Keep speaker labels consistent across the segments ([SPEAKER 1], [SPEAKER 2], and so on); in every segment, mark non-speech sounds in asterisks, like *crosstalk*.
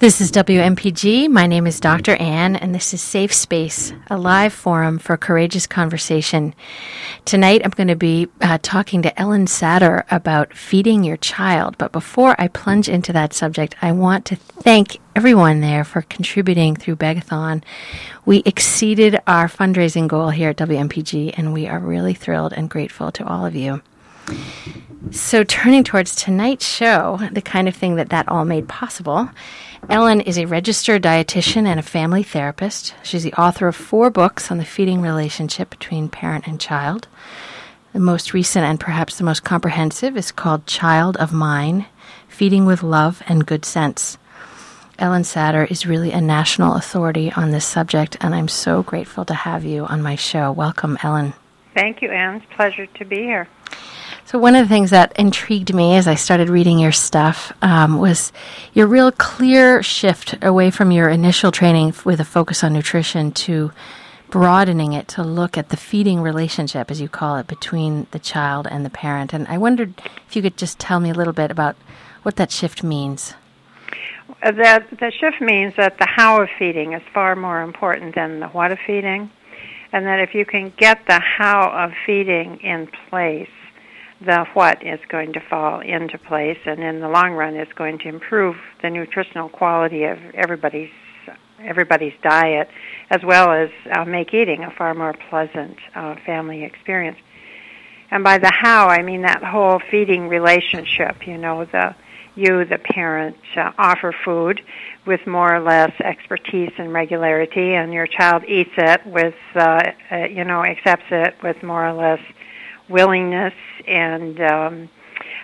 [SPEAKER 1] This is WMPG. My name is Dr. Ann, and this is Safe Space, a live forum for courageous conversation. Tonight, I'm going to be uh, talking to Ellyn Satter about feeding your child. But before I plunge into that subject, I want to thank everyone there for contributing through Begathon. We exceeded our fundraising goal here at WMPG, and we are really thrilled and grateful to all of you. So, turning towards tonight's show, the kind of thing that that all made possible, Ellyn is a registered dietitian and a family therapist. She's the author of four books on the feeding relationship between parent and child. The most recent and perhaps the most comprehensive is called Child of Mine Feeding with Love and Good Sense. Ellyn Satter is really a national authority on this subject, and I'm so grateful to have you on my show. Welcome, Ellyn.
[SPEAKER 2] Thank you, Anne. It's a pleasure to be here.
[SPEAKER 1] So one of the things that intrigued me as I started reading your stuff um, was your real clear shift away from your initial training with a focus on nutrition to broadening it to look at the feeding relationship, as you call it, between the child and the parent. And I wondered if you could just tell me a little bit about what that shift means.
[SPEAKER 2] Uh, that the shift means that the how of feeding is far more important than the what of feeding, and that if you can get the how of feeding in place, the what is going to fall into place, and in the long run, is going to improve the nutritional quality of everybody's everybody's diet, as well as uh, make eating a far more pleasant uh, family experience. And by the how, I mean that whole feeding relationship. You know, the you, the parent, uh, offer food with more or less expertise and regularity, and your child eats it with, uh, uh, you know, accepts it with more or less willingness and um,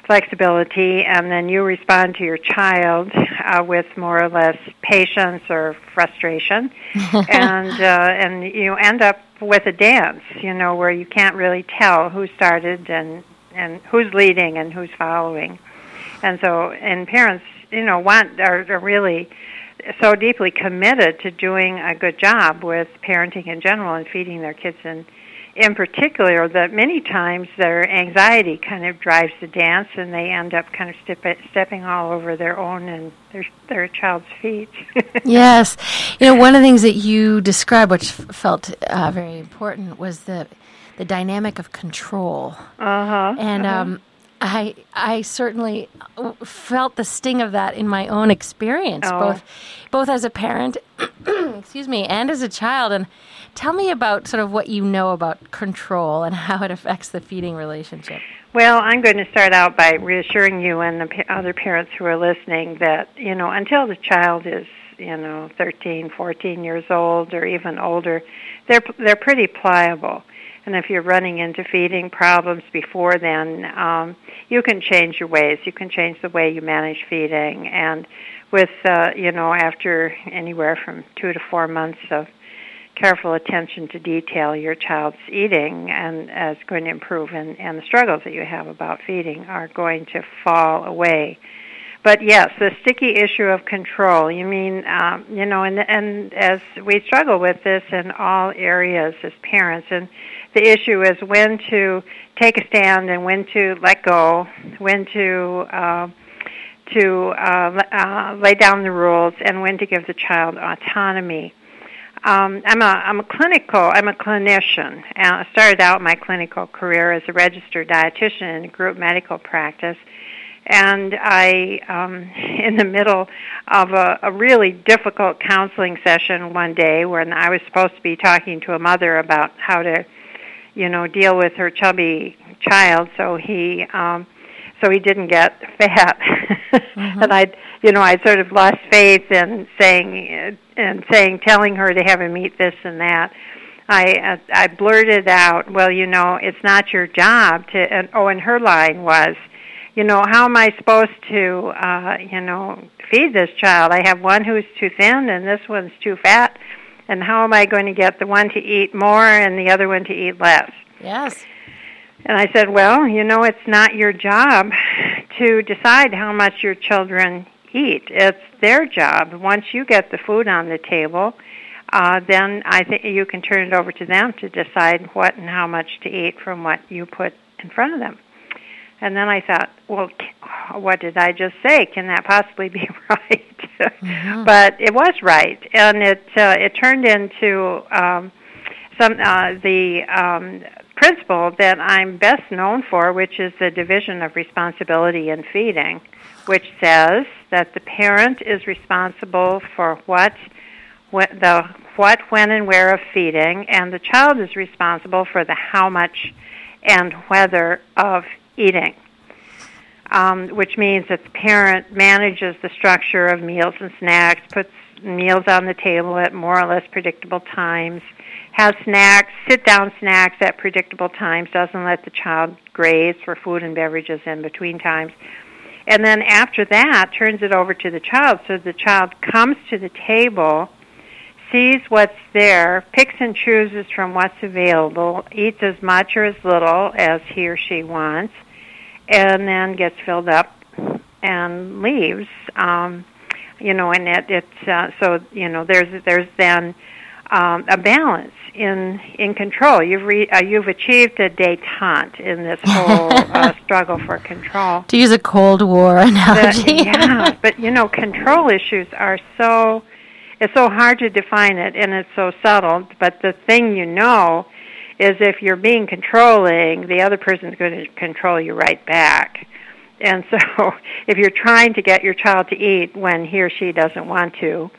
[SPEAKER 2] flexibility, and then you respond to your child uh, with more or less patience or frustration, *laughs* and uh, and you end up with a dance, you know, where you can't really tell who started and and who's leading and who's following, and so and parents, you know, want are, are really so deeply committed to doing a good job with parenting in general and feeding their kids and in particular that many times their anxiety kind of drives the dance and they end up kind of step, stepping all over their own and their their child's feet. *laughs*
[SPEAKER 1] yes, you know one of the things that you described, which f- felt uh, very important, was the the dynamic of control.
[SPEAKER 2] Uh-huh.
[SPEAKER 1] And
[SPEAKER 2] uh-huh.
[SPEAKER 1] um, I I certainly uh, felt the sting of that in my own experience,
[SPEAKER 2] oh.
[SPEAKER 1] both both as a parent, *clears throat* excuse me, and as a child. And tell me about sort of what you know about control and how it affects the feeding relationship.
[SPEAKER 2] Well, I'm going to start out by reassuring you and the p- other parents who are listening that you know until the child is you know 13, 14 years old, or even older, they're they're pretty pliable and if you're running into feeding problems before then, um, you can change your ways. You can change the way you manage feeding. And with, uh, you know, after anywhere from two to four months of careful attention to detail, your child's eating and is going to improve, and, and the struggles that you have about feeding are going to fall away but yes, the sticky issue of control. You mean, um, you know, and and as we struggle with this in all areas as parents, and the issue is when to take a stand and when to let go, when to uh, to uh, uh, lay down the rules, and when to give the child autonomy. Um, I'm a I'm a clinical I'm a clinician. And I started out my clinical career as a registered dietitian in a group medical practice and I, um, *laughs* in the middle of a, a really difficult counseling session one day, when I was supposed to be talking to a mother about how to, you know, deal with her chubby child, so he, um, so he didn't get *laughs* fat, mm-hmm. and I, you know, I sort of lost faith in saying and saying, telling her to have him eat this and that. I I blurted out, well, you know, it's not your job to. And, oh, and her line was you know, how am I supposed to, uh, you know, feed this child? I have one who's too thin and this one's too fat. And how am I going to get the one to eat more and the other one to eat less?
[SPEAKER 1] Yes.
[SPEAKER 2] And I said, well, you know, it's not your job *laughs* to decide how much your children eat. It's their job. Once you get the food on the table, uh, then I think you can turn it over to them to decide what and how much to eat from what you put in front of them. And then I thought, well, what did I just say? Can that possibly *laughs* be right? mm-hmm. but it was right, and it uh, it turned into um, some uh, the um, principle that I'm best known for, which is the division of responsibility in feeding, which says that the parent is responsible for what, what the what, when, and where of feeding, and the child is responsible for the how much and whether of eating. Um, which means that the parent manages the structure of meals and snacks, puts meals on the table at more or less predictable times, has snacks, sit down snacks at predictable times, doesn't let the child graze for food and beverages in between times. And then after that, turns it over to the child so the child comes to the table, sees what's there, picks and chooses from what's available, eats as much or as little as he or she wants, and then gets filled up and leaves. Um, you know, and it, it's uh, so you know there's there's then um, a balance in in control. You've re, uh, you've achieved a détente in this *laughs* whole uh, struggle for control.
[SPEAKER 1] To use a Cold War analogy,
[SPEAKER 2] the, yeah. But you know, control issues are so it's so hard to define it, and it's so subtle. But the thing you know is if you're being controlling, the other person's going to control you right back. And so, *laughs* if you're trying to get your child to eat when he or she doesn't want to,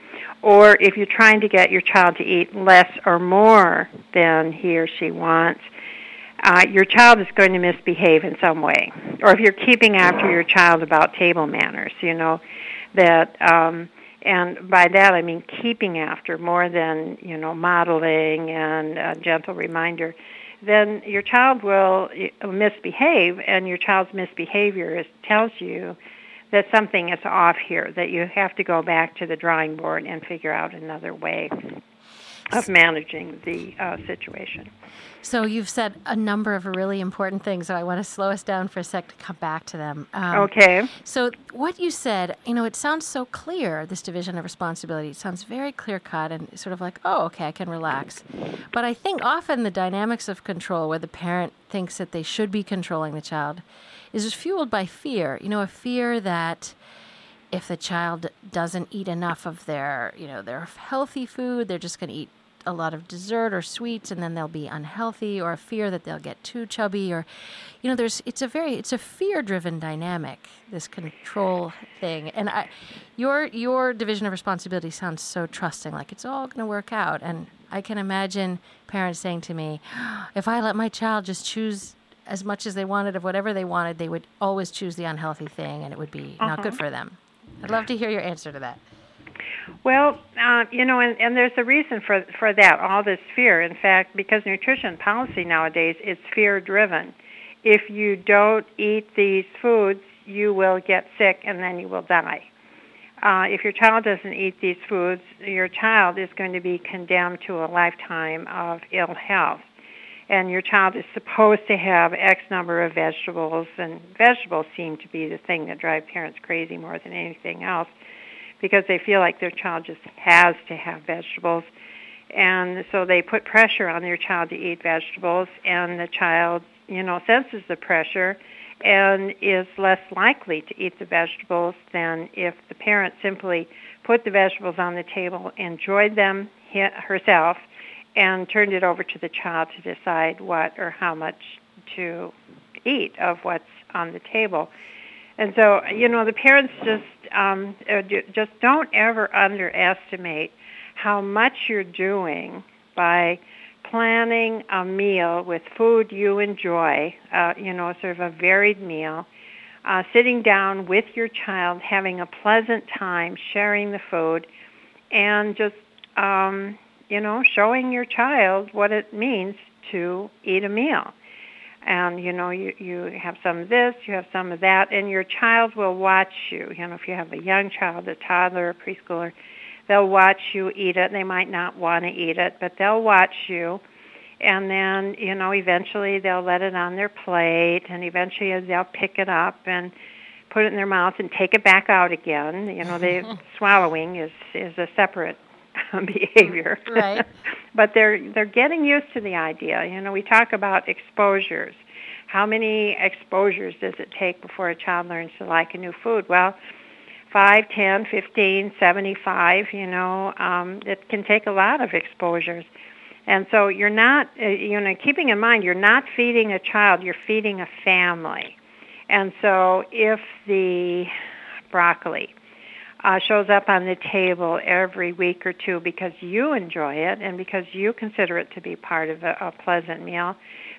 [SPEAKER 2] or if you're trying to get your child to eat less or more than he or she wants, uh, your child is going to misbehave in some way. Or if you're keeping after your child about table manners, you know, that, um, and by that I mean keeping after more than, you know, modeling and a gentle reminder, then your child will uh, misbehave, and your child's misbehavior is, tells you that something is off here, that you have to go back to the drawing board and figure out another way of managing the uh, situation.
[SPEAKER 1] So you've said a number of really important things, so I want to slow us down for a sec to come back to them.
[SPEAKER 2] Um, okay.
[SPEAKER 1] So what you said, you know, it sounds so clear. This division of responsibility it sounds very clear cut and sort of like, oh, okay, I can relax. But I think often the dynamics of control, where the parent thinks that they should be controlling the child, is fueled by fear. You know, a fear that if the child doesn't eat enough of their, you know, their healthy food, they're just going to eat a lot of dessert or sweets and then they'll be unhealthy or a fear that they'll get too chubby or you know there's it's a very it's a fear driven dynamic this control thing and I your your division of responsibility sounds so trusting like it's all going to work out and I can imagine parents saying to me if I let my child just choose as much as they wanted of whatever they wanted, they would always choose the unhealthy thing, and it would be not good uh-huh. for them. I'd love to hear your answer to that.
[SPEAKER 2] Well, uh, you know, and, and there's a reason for for that. All this fear, in fact, because nutrition policy nowadays is fear driven. If you don't eat these foods, you will get sick, and then you will die. Uh, if your child doesn't eat these foods, your child is going to be condemned to a lifetime of ill health and your child is supposed to have X number of vegetables, and vegetables seem to be the thing that drive parents crazy more than anything else because they feel like their child just has to have vegetables. And so they put pressure on their child to eat vegetables, and the child, you know, senses the pressure and is less likely to eat the vegetables than if the parent simply put the vegetables on the table, enjoyed them herself, and turned it over to the child to decide what or how much to eat of what's on the table. And so, you know, the parents just um, uh, just don't ever underestimate how much you're doing by planning a meal with food you enjoy, uh, you know, sort of a varied meal, uh, sitting down with your child, having a pleasant time, sharing the food, and just um, you know, showing your child what it means to eat a meal. And you know, you you have some of this, you have some of that, and your child will watch you. You know, if you have a young child, a toddler, a preschooler, they'll watch you eat it. They might not want to eat it, but they'll watch you. And then, you know, eventually they'll let it on their plate, and eventually they'll pick it up and put it in their mouth and take it back out again. You know, the *laughs* swallowing is is a separate *laughs* behavior.
[SPEAKER 1] Right. *laughs*
[SPEAKER 2] but they're they're getting used to the idea. You know, we talk about exposures. How many exposures does it take before a child learns to like a new food? Well, 5, 10, 15, 75, you know, um, it can take a lot of exposures. And so you're not, uh, you know, keeping in mind, you're not feeding a child, you're feeding a family. And so if the broccoli uh, shows up on the table every week or two because you enjoy it and because you consider it to be part of a, a pleasant meal,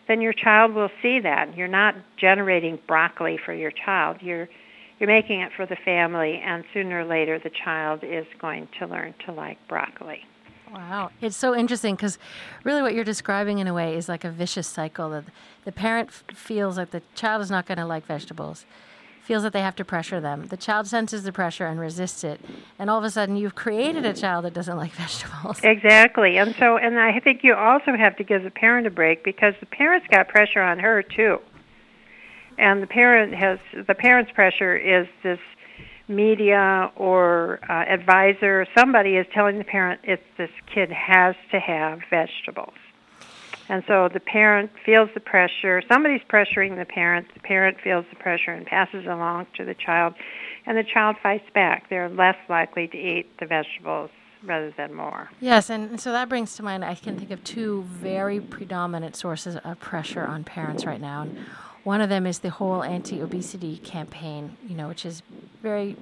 [SPEAKER 2] then your child will see that. You're not generating broccoli for your child. You're you're making it for the family, and sooner or later the child is going to learn to like broccoli.
[SPEAKER 1] Wow. It's so interesting because really what you're describing in a way is like a vicious cycle that the parent f- feels like the child is not going to like vegetables, feels that they have to pressure them. The child senses the pressure and resists it. And all of a sudden you've created a child that doesn't like *laughs* vegetables.
[SPEAKER 2] Exactly. And so and I think you also have to give the parent a break because the parent's got pressure on her too. And the parent has the parent's pressure is this media or uh, advisor, somebody is telling the parent if this kid has to have vegetables. And so the parent feels the pressure. Somebody's pressuring the parent. The parent feels the pressure and passes it along to the child. And the child fights back. They're less likely to eat the vegetables rather than more.
[SPEAKER 1] Yes, and so that brings to mind, I can think of two very predominant sources of pressure on parents right now. And one of them is the whole anti-obesity campaign, you know, which is very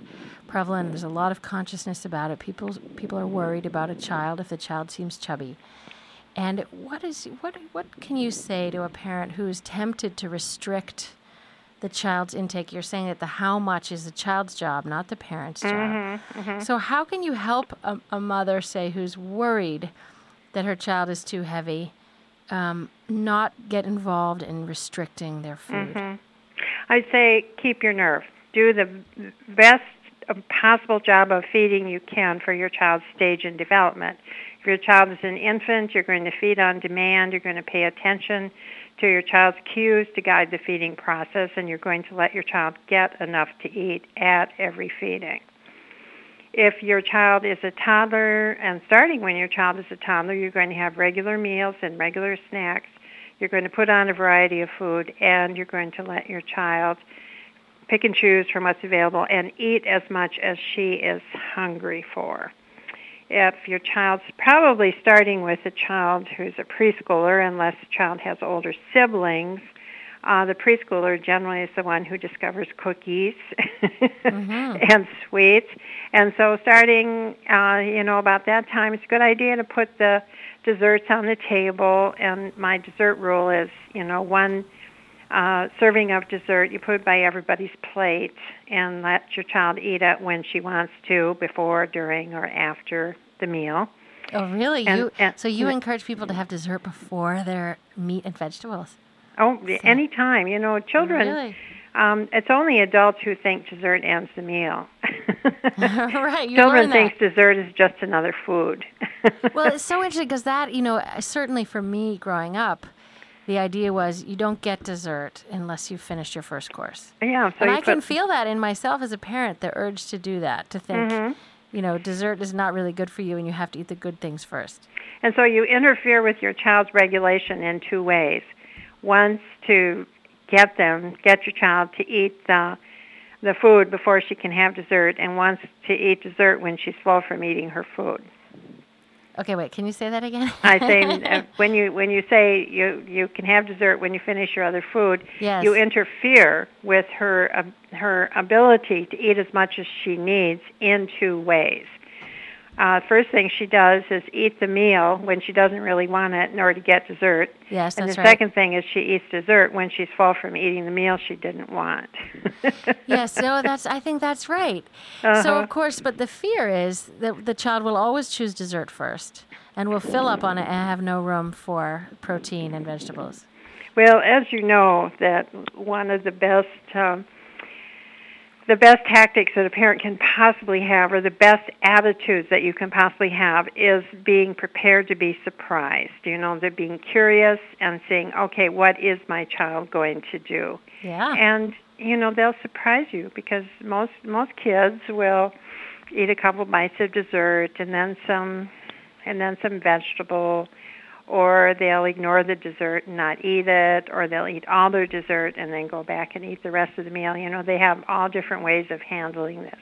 [SPEAKER 1] prevalent. There's a lot of consciousness about it. People people are worried about a child if the child seems chubby. And what is what what can you say to a parent who is tempted to restrict the child's intake? You're saying that the how much is the child's job, not the parent's job.
[SPEAKER 2] Mm-hmm, mm-hmm.
[SPEAKER 1] So how can you help a, a mother, say, who's worried that her child is too heavy? um, not get involved in restricting their food?
[SPEAKER 2] Mm-hmm. I'd say keep your nerve. Do the best possible job of feeding you can for your child's stage in development. If your child is an infant, you're going to feed on demand. You're going to pay attention to your child's cues to guide the feeding process, and you're going to let your child get enough to eat at every feeding. If your child is a toddler, and starting when your child is a toddler, you're going to have regular meals and regular snacks. You're going to put on a variety of food, and you're going to let your child pick and choose from what's available and eat as much as she is hungry for. If your child's probably starting with a child who's a preschooler, unless the child has older siblings, uh, the preschooler generally is the one who discovers cookies mm-hmm. *laughs* and sweets. And so starting, uh, you know, about that time, it's a good idea to put the desserts on the table. And my dessert rule is, you know, one uh, serving of dessert, you put it by everybody's plate and let your child eat it when she wants to, before, during, or after the meal.
[SPEAKER 1] Oh, really? And, you and, so you encourage people to have dessert before their meat and vegetables?
[SPEAKER 2] Oh, so. anytime. You know, children.
[SPEAKER 1] Really?
[SPEAKER 2] Um, it's only adults who think dessert ends the meal. *laughs*
[SPEAKER 1] right. You
[SPEAKER 2] Children think dessert is just another food. *laughs*
[SPEAKER 1] well, it's so interesting because that, you know, certainly for me growing up, the idea was you don't get dessert unless you've finished your first course.
[SPEAKER 2] Yeah.
[SPEAKER 1] So and I can feel that in myself as a parent, the urge to do that, to think, mm-hmm. You know, dessert is not really good for you and you have to eat the good things first.
[SPEAKER 2] And so you interfere with your child's regulation in two ways wants to get them, get your child to eat the the food before she can have dessert, and wants to eat dessert when she's full from eating her food.
[SPEAKER 1] Okay, wait. Can you say that again? *laughs*
[SPEAKER 2] I say *laughs* uh, when you when you say you you can have dessert when you finish your other food,
[SPEAKER 1] yes.
[SPEAKER 2] you interfere with her uh, her ability to eat as much as she needs in two ways uh, first thing she does is eat the meal when she doesn't really want it in order to get dessert.
[SPEAKER 1] Yes,
[SPEAKER 2] and
[SPEAKER 1] the
[SPEAKER 2] right. second thing is she eats dessert when she's full from eating the meal she didn't want. *laughs*
[SPEAKER 1] yes, no, that's I think that's right.
[SPEAKER 2] Uh-huh.
[SPEAKER 1] So of course, but the fear is that the child will always choose dessert first and will fill up on it and have no room for protein and vegetables.
[SPEAKER 2] Well, as you know, that one of the best um, the best tactics that a parent can possibly have or the best attitudes that you can possibly have is being prepared to be surprised. You know, they're being curious and saying, okay, what is my child going to do?
[SPEAKER 1] Yeah.
[SPEAKER 2] And, you know, they'll surprise you because most, most kids will eat a couple bites of dessert and then some, and then some vegetable or they'll ignore the dessert and not eat it, or they'll eat all their dessert and then go back and eat the rest of the meal. You know, they have all different ways of handling this.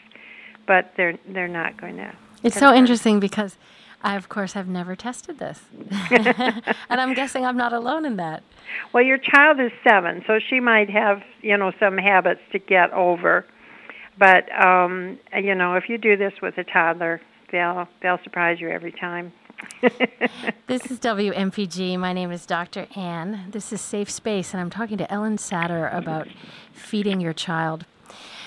[SPEAKER 2] but they're they're not going to.
[SPEAKER 1] It's so interesting because I, of course, have never tested this, *laughs* and I'm guessing I'm not alone in that.
[SPEAKER 2] Well, your child is seven, so she might have you know some habits to get over, but um, you know if you do this with a toddler, they'll they'll surprise you every time. *laughs*
[SPEAKER 1] this is WMPG. My name is Dr. Ann. This is Safe Space, and I'm talking to Ellyn Satter about feeding your child.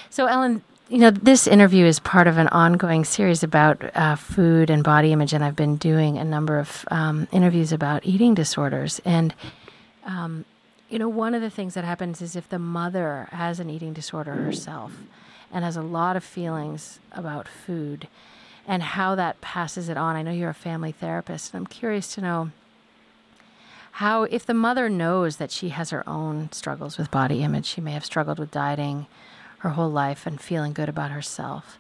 [SPEAKER 1] So, Ellyn, you know, this interview is part of an ongoing series about uh, food and body image, and I've been doing a number of um, interviews about eating disorders. And, um, you know, one of the things that happens is if the mother has an eating disorder herself and has a lot of feelings about food, and how that passes it on. I know you're a family therapist, and I'm curious to know how, if the mother knows that she has her own struggles with body image, she may have struggled with dieting her whole life and feeling good about herself.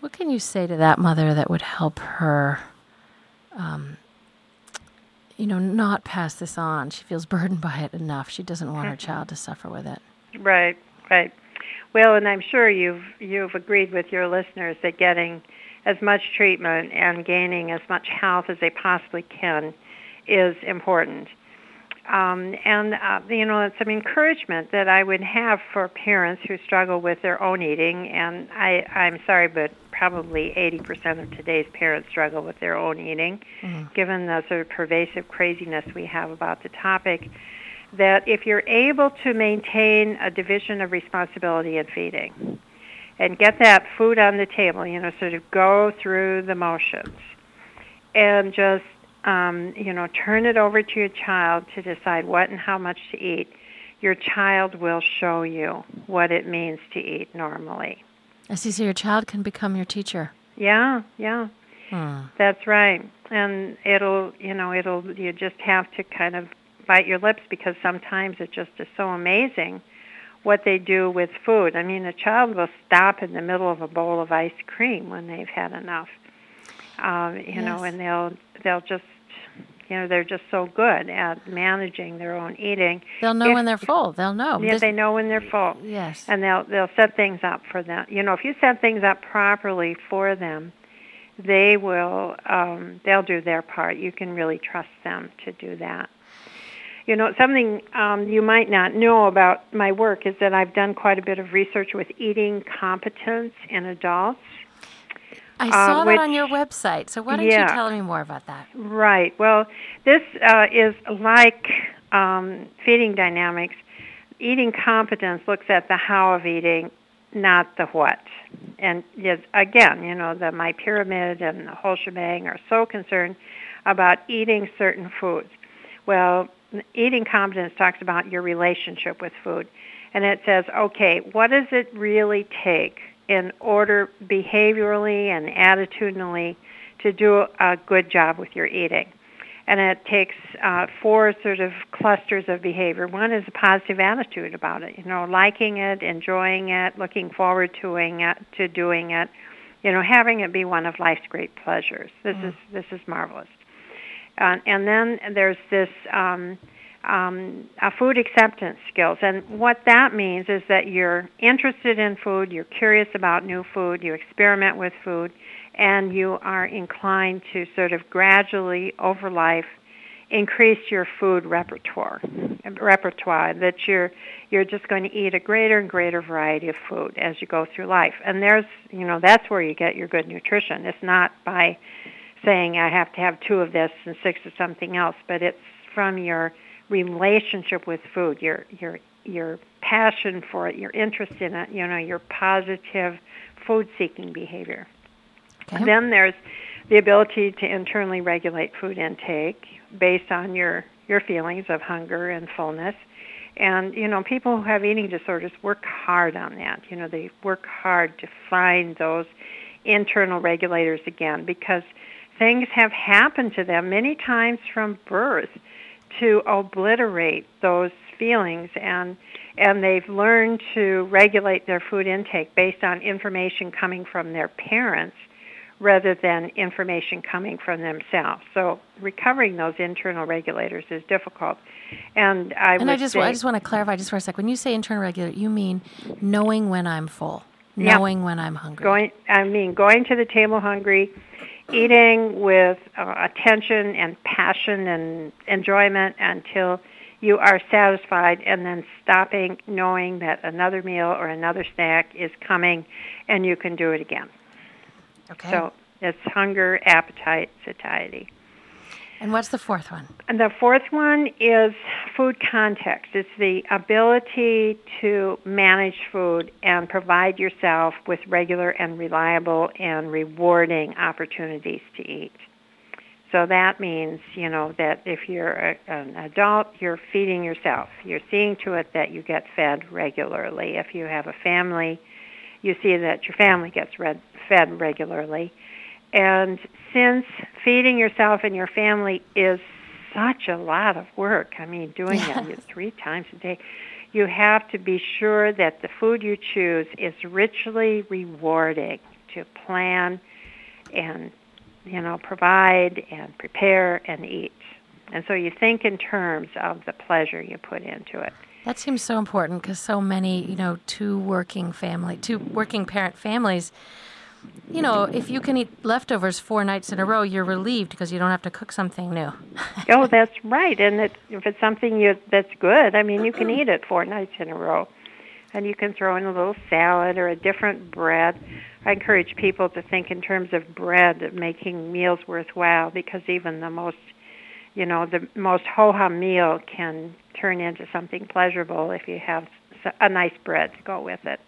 [SPEAKER 1] What can you say to that mother that would help her, um, you know, not pass this on? She feels *laughs* burdened by it enough. She doesn't want her child to suffer with it.
[SPEAKER 2] Right, right. Well, and I'm sure you've you've agreed with your listeners that getting as much treatment and gaining as much health as they possibly can is important. Um, and uh, you know, it's some encouragement that I would have for parents who struggle with their own eating. And I, I'm sorry, but probably 80% of today's parents struggle with their own eating, mm-hmm. given the sort of pervasive craziness we have about the topic. That if you're able to maintain a division of responsibility in feeding, and get that food on the table, you know, sort of go through the motions and just, um, you know, turn it over to your child to decide what and how much to eat. Your child will show you what it means to eat normally.
[SPEAKER 1] I see. So your child can become your teacher.
[SPEAKER 2] Yeah, yeah. Hmm. That's right. And it'll, you know, it'll, you just have to kind of bite your lips because sometimes it just is so amazing what they do with food. I mean, a child will stop in the middle of a bowl of ice cream when they've had enough. Um, you yes. know, and they'll they'll just you know they're just so good at managing their own eating.
[SPEAKER 1] They'll know if, when they're full. They'll know.
[SPEAKER 2] Yeah, they know when they're full.
[SPEAKER 1] Yes.
[SPEAKER 2] And they'll they'll set things up for them. You know, if you set things up properly for them, they will um, they'll do their part. You can really trust them to do that. You know, something um, you might not know about my work is that I've done quite a bit of research with eating competence in adults.
[SPEAKER 1] I saw uh, which, that on your website. So why don't yeah, you tell me more about that?
[SPEAKER 2] Right. Well, this uh, is like um, feeding dynamics. Eating competence looks at the how of eating, not the what. And yes, again, you know, the MyPyramid and the whole shebang are so concerned about eating certain foods. Well, eating competence talks about your relationship with food. And it says, okay, what does it really take in order behaviorally and attitudinally to do a good job with your eating? And it takes uh, four sort of clusters of behavior. One is a positive attitude about it, you know, liking it, enjoying it, looking forward to doing it, to doing it, you know, having it be one of life's great pleasures. This mm. is this is marvelous. Uh, and then there's this um, um, uh, food acceptance skills. And what that means is that you're interested in food, you're curious about new food, you experiment with food, and you are inclined to sort of gradually over life increase your food repertoire repertoire that you're you're just going to eat a greater and greater variety of food as you go through life and there's you know that's where you get your good nutrition it's not by saying I have to have two of this and six of something else, but it's from your relationship with food, your your your passion for it, your interest in it, you know, your positive food seeking behavior. Okay. Then there's the ability to internally regulate food intake based on your your feelings of hunger and fullness. And you know, people who have eating disorders work hard on that. You know, they work hard to find those internal regulators again because things have happened to them many times from birth to obliterate those feelings and and they've learned to regulate their food intake based on information coming from their parents rather than information coming from themselves. So recovering those internal regulators is difficult. And I
[SPEAKER 1] and I just I just want to clarify just for a sec. When you say internal regulator, you mean knowing when I'm full. knowing when I'm hungry.
[SPEAKER 2] Going, I mean, going to the table hungry, eating with uh, attention and passion and enjoyment until you are satisfied, and then stopping, knowing that another meal or another snack is coming, and you can do it again.
[SPEAKER 1] Okay.
[SPEAKER 2] So it's hunger, appetite, satiety.
[SPEAKER 1] And what's the fourth one?
[SPEAKER 2] And the fourth one is food context. It's the ability to manage food and provide yourself with regular and reliable and rewarding opportunities to eat. So that means, you know, that if you're a, an adult, you're feeding yourself. You're seeing to it that you get fed regularly. If you have a family, you see that your family gets fed regularly. And since feeding yourself and your family is such a lot of work, I mean, doing yeah. *laughs* it three times a day, you have to be sure that the food you choose is richly rewarding to plan and, you know, provide and prepare and eat. And so you think in terms of the pleasure you put into it.
[SPEAKER 1] That seems so important because so many, you know, two working family, two working parent families you know, if you can eat leftovers four nights in a row, you're relieved because you don't have to cook something new. *laughs*
[SPEAKER 2] oh, that's right. And it, if it's something you that's good, I mean, you can eat it four nights in a row, and you can throw in a little salad or a different bread. I encourage people to think in terms of bread, making meals worthwhile, because even the most, you know, the most ho hum meal can turn into something pleasurable if you have a nice bread to go with it.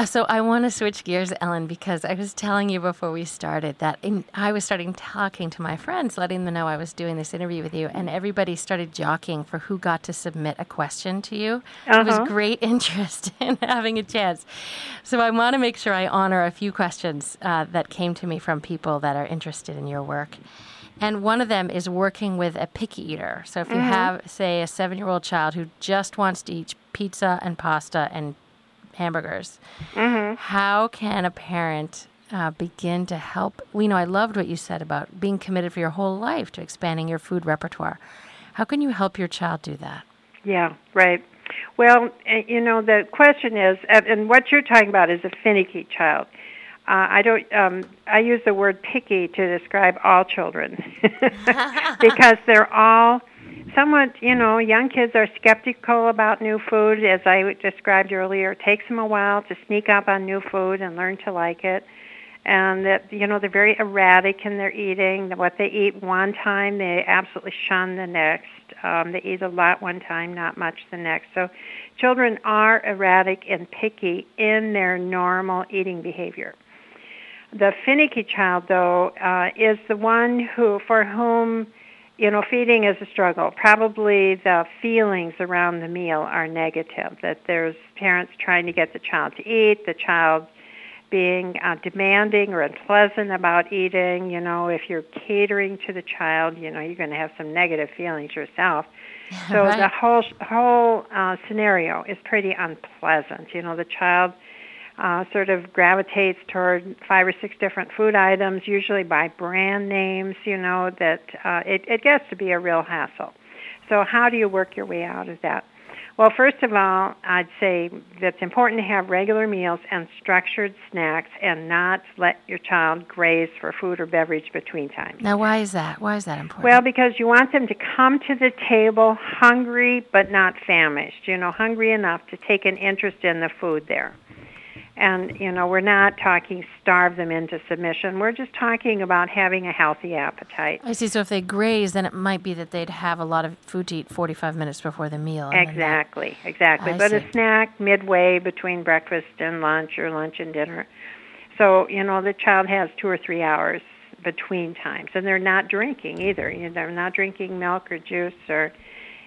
[SPEAKER 1] Uh, so I want to switch gears, Ellyn, because I was telling you before we started that in, I was starting talking to my friends, letting them know I was doing this interview with you, and everybody started jockeying for who got to submit a question to you. Uh-huh. It was great *laughs* interest in having a chance. So I want to make sure I honor a few questions uh, that came to me from people that are interested in your work. And one of them is working with a picky eater. So if you mm-hmm. have, say, a seven year old child who just wants to eat pizza and pasta and hamburgers. Mm-hmm. How can a parent uh, begin to help? We know I loved what you said about being committed for your whole life to expanding your food repertoire. How can you help your child do that?
[SPEAKER 2] Yeah, right. Well, eh, you know, the question is, and what you're talking about is a finicky child. Uh, I don't. Um, I use the word picky to describe all children *laughs* *laughs* because they're all somewhat, you know, young kids are skeptical about new food, as I described earlier. It takes them a while to sneak up on new food and learn to like it. And that, you know, they're very erratic in their eating. What they eat one time, they absolutely shun the next. Um, they eat a lot one time, not much the next. So children are erratic and picky in their normal eating behavior. The finicky child, though, uh, is the one who, for whom you know, feeding is a struggle. Probably the feelings around the meal are negative, that there's parents trying to get the child to eat, the child being uh, demanding or unpleasant about eating. You know, if you're catering to the child, you know, you're going to have some negative feelings yourself. *laughs* So right. the whole whole uh, scenario is pretty unpleasant. You know, the child uh, sort of gravitates toward five or six different food items, usually by brand names, you know, that uh, it, it gets to be a real hassle. So how do you work your way out of that? Well, first of all, I'd say that it's important to have regular meals and structured snacks and not let your child graze for food or beverage between times.
[SPEAKER 1] Now, why is that? Why is that important?
[SPEAKER 2] Well, because you want them to come to the table hungry but not famished, you know, hungry enough to take an interest in the food there. And, you know, we're not talking starve them into submission. We're just talking about having a healthy appetite.
[SPEAKER 1] I see. So if they graze, then it might be that they'd have a lot of food to eat 45 minutes before the meal.
[SPEAKER 2] Exactly, that... exactly. I but see. a snack midway between breakfast and lunch or lunch and dinner. So, you know, the child has two or three hours between times. And they're not drinking either. You know, they're not drinking milk or juice or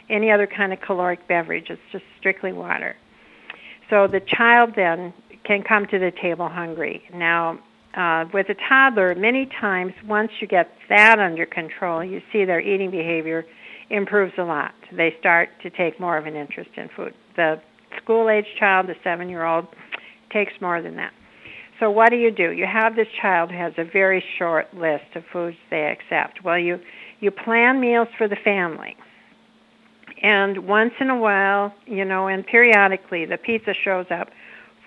[SPEAKER 2] any other kind of caloric beverage. It's just strictly water. So the child then can come to the table hungry. Now, uh, with a toddler, many times once you get that under control, you see their eating behavior improves a lot. They start to take more of an interest in food. The school age child, the seven year old, takes more than that. So what do you do? You have this child who has a very short list of foods they accept. Well, you you plan meals for the family. And once in a while, you know, and periodically the pizza shows up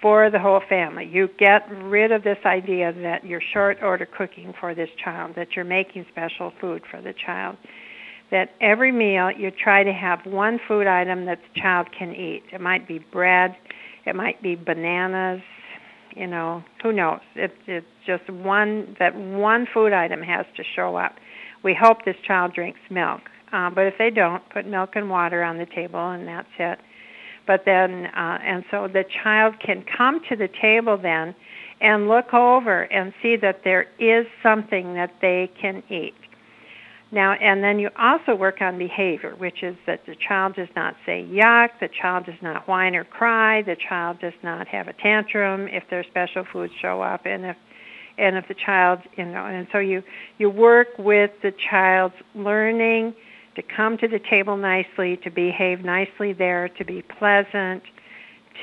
[SPEAKER 2] for the whole family. You get rid of this idea that you're short order cooking for this child, that you're making special food for the child. That every meal you try to have one food item that the child can eat. It might be bread, it might be bananas, you know, who knows? It's it's just one that one food item has to show up. We hope this child drinks milk, uh, but if they don't, put milk and water on the table, and that's it but then uh, and so the child can come to the table then and look over and see that there is something that they can eat. Now and then you also work on behavior which is that the child does not say yuck the child does not whine or cry the child does not have a tantrum if their special foods show up and if and if the child you know and so you you work with the child's learning to come to the table nicely, to behave nicely there, to be pleasant,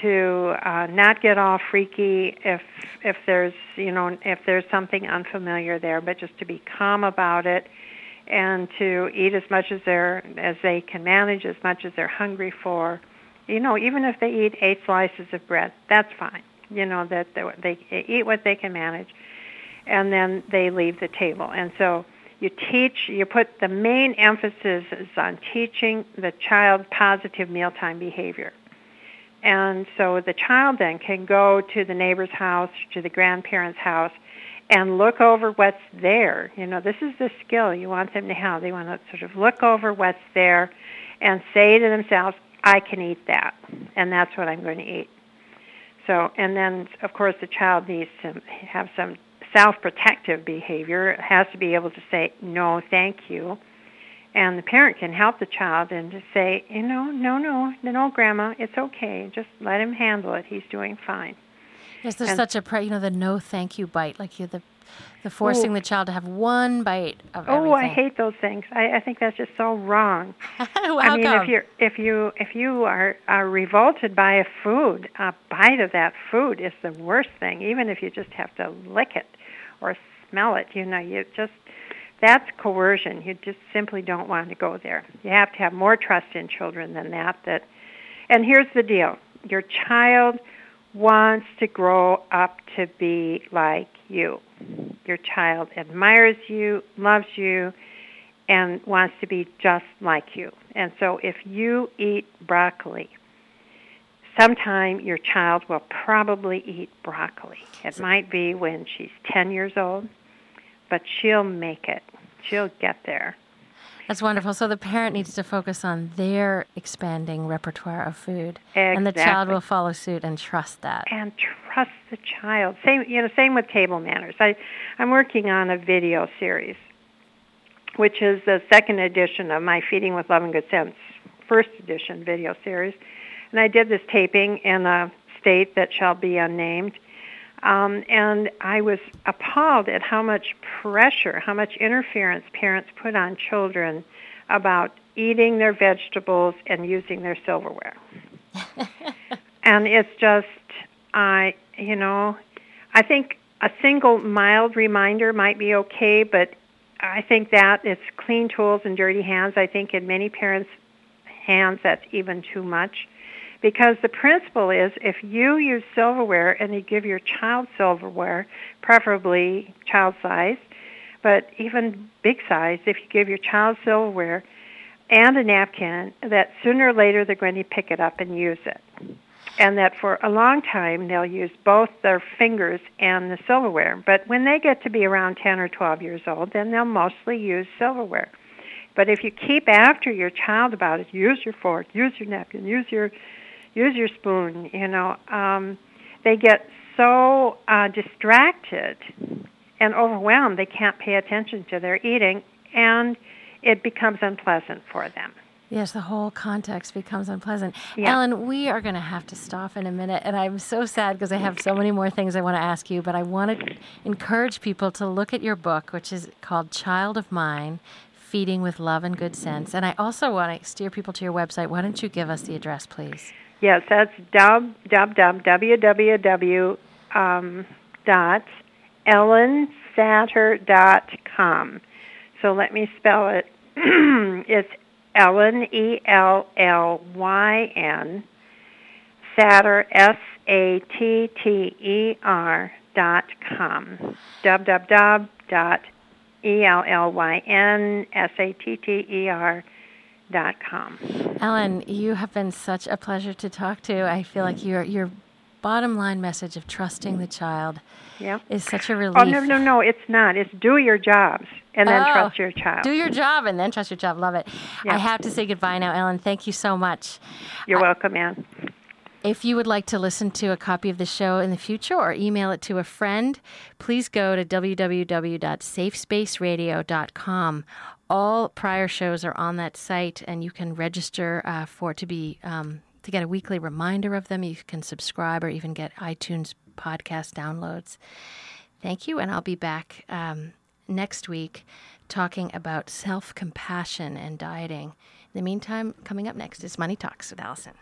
[SPEAKER 2] to uh, not get all freaky if if there's you know if there's something unfamiliar there, but just to be calm about it, and to eat as much as they're as they can manage, as much as they're hungry for. You know, even if they eat eight slices of bread, that's fine. You know that they, they eat what they can manage, and then they leave the table. And so you teach, you put the main emphasis is on teaching the child positive mealtime behavior. And so the child then can go to the neighbor's house, to the grandparent's house, and look over what's there. You know, this is the skill you want them to have. They want to sort of look over what's there and say to themselves, I can eat that, and that's what I'm going to eat. So, and then of course the child needs to have some self-protective behavior has to be able to say no thank you. And the parent can help the child and just say you know no no no grandma it's okay. Just let him handle it. He's doing fine.
[SPEAKER 1] Yes there's and, such a pre- you know the no thank you bite like you're the the forcing the child to have one bite of
[SPEAKER 2] oh
[SPEAKER 1] everything.
[SPEAKER 2] i hate those things. I, I think that's just so wrong. *laughs*
[SPEAKER 1] Well,
[SPEAKER 2] i mean
[SPEAKER 1] come?
[SPEAKER 2] if you're if you if you are, are revolted by a food a bite of that food is the worst thing even if you just have to lick it or smell it. You know, you just that's coercion. You just simply don't want to go there. You have to have more trust in children than that. That, and here's the deal: your child wants to grow up to be like you. Your child admires you, loves you, and wants to be just like you. And so if you eat broccoli, sometime your child will probably eat broccoli. It might be when she's 10 years old, but she'll make it. She'll get there.
[SPEAKER 1] That's wonderful. So the parent needs to focus on their expanding repertoire of food,
[SPEAKER 2] exactly.
[SPEAKER 1] and the child will follow suit and trust that.
[SPEAKER 2] And trust the child. Same, you know, same with table manners. I, I'm working on a video series, which is the second edition of my Feeding with Love and Good Sense first edition video series and I did this taping in a state that shall be unnamed. Um, and I was appalled at how much pressure, how much interference parents put on children about eating their vegetables and using their silverware. *laughs* and it's just, I, you know, I think a single mild reminder might be okay, but I think that it's clean tools and dirty hands. I think in many parents' hands that's even too much. Because the principle is if you use silverware and you give your child silverware, preferably child size, but even big size, if you give your child silverware and a napkin, that sooner or later they're going to pick it up and use it. And that for a long time they'll use both their fingers and the silverware. But when they get to be around 10 or 12 years old, then they'll mostly use silverware. But if you keep after your child about it, use your fork, use your napkin, use your use your spoon. You know, um, they get so uh, distracted and overwhelmed they can't pay attention to their eating, and it becomes unpleasant for them.
[SPEAKER 1] Yes, the whole context becomes unpleasant.
[SPEAKER 2] Yeah.
[SPEAKER 1] Ellyn, we are going to have to stop in a minute, and I'm so sad because I have so many more things I want to ask you, but I want to encourage people to look at your book, which is called Child of Mine Feeding with Love and Good Sense. And I also want to steer people to your website. Why don't you give us the address, please?
[SPEAKER 2] Yes, that's dub dub dub www um. So let me spell it. *clears throat* it's Ellyn E L L Y N Satter S A T T E R dot com. dot
[SPEAKER 1] Ellyn, you have been such a pleasure to talk to. I feel like your your bottom line message of trusting the child
[SPEAKER 2] yeah.
[SPEAKER 1] is such a relief.
[SPEAKER 2] Oh no no no, it's not. It's do your jobs and then
[SPEAKER 1] Oh,
[SPEAKER 2] trust your child.
[SPEAKER 1] Do your job and then trust your job. Love it.
[SPEAKER 2] Yeah.
[SPEAKER 1] I have to say goodbye now, Ellyn. Thank you so much.
[SPEAKER 2] You're welcome, Anne.
[SPEAKER 1] If you would like to listen to a copy of the show in the future or email it to a friend, please go to www.safespaceradio.com. All prior shows are on that site, and you can register uh, for to be um, to get a weekly reminder of them. You can subscribe or even get iTunes podcast downloads. Thank you, and I'll be back um, next week talking about self compassion and dieting. In the meantime, coming up next is Money Talks with Allison.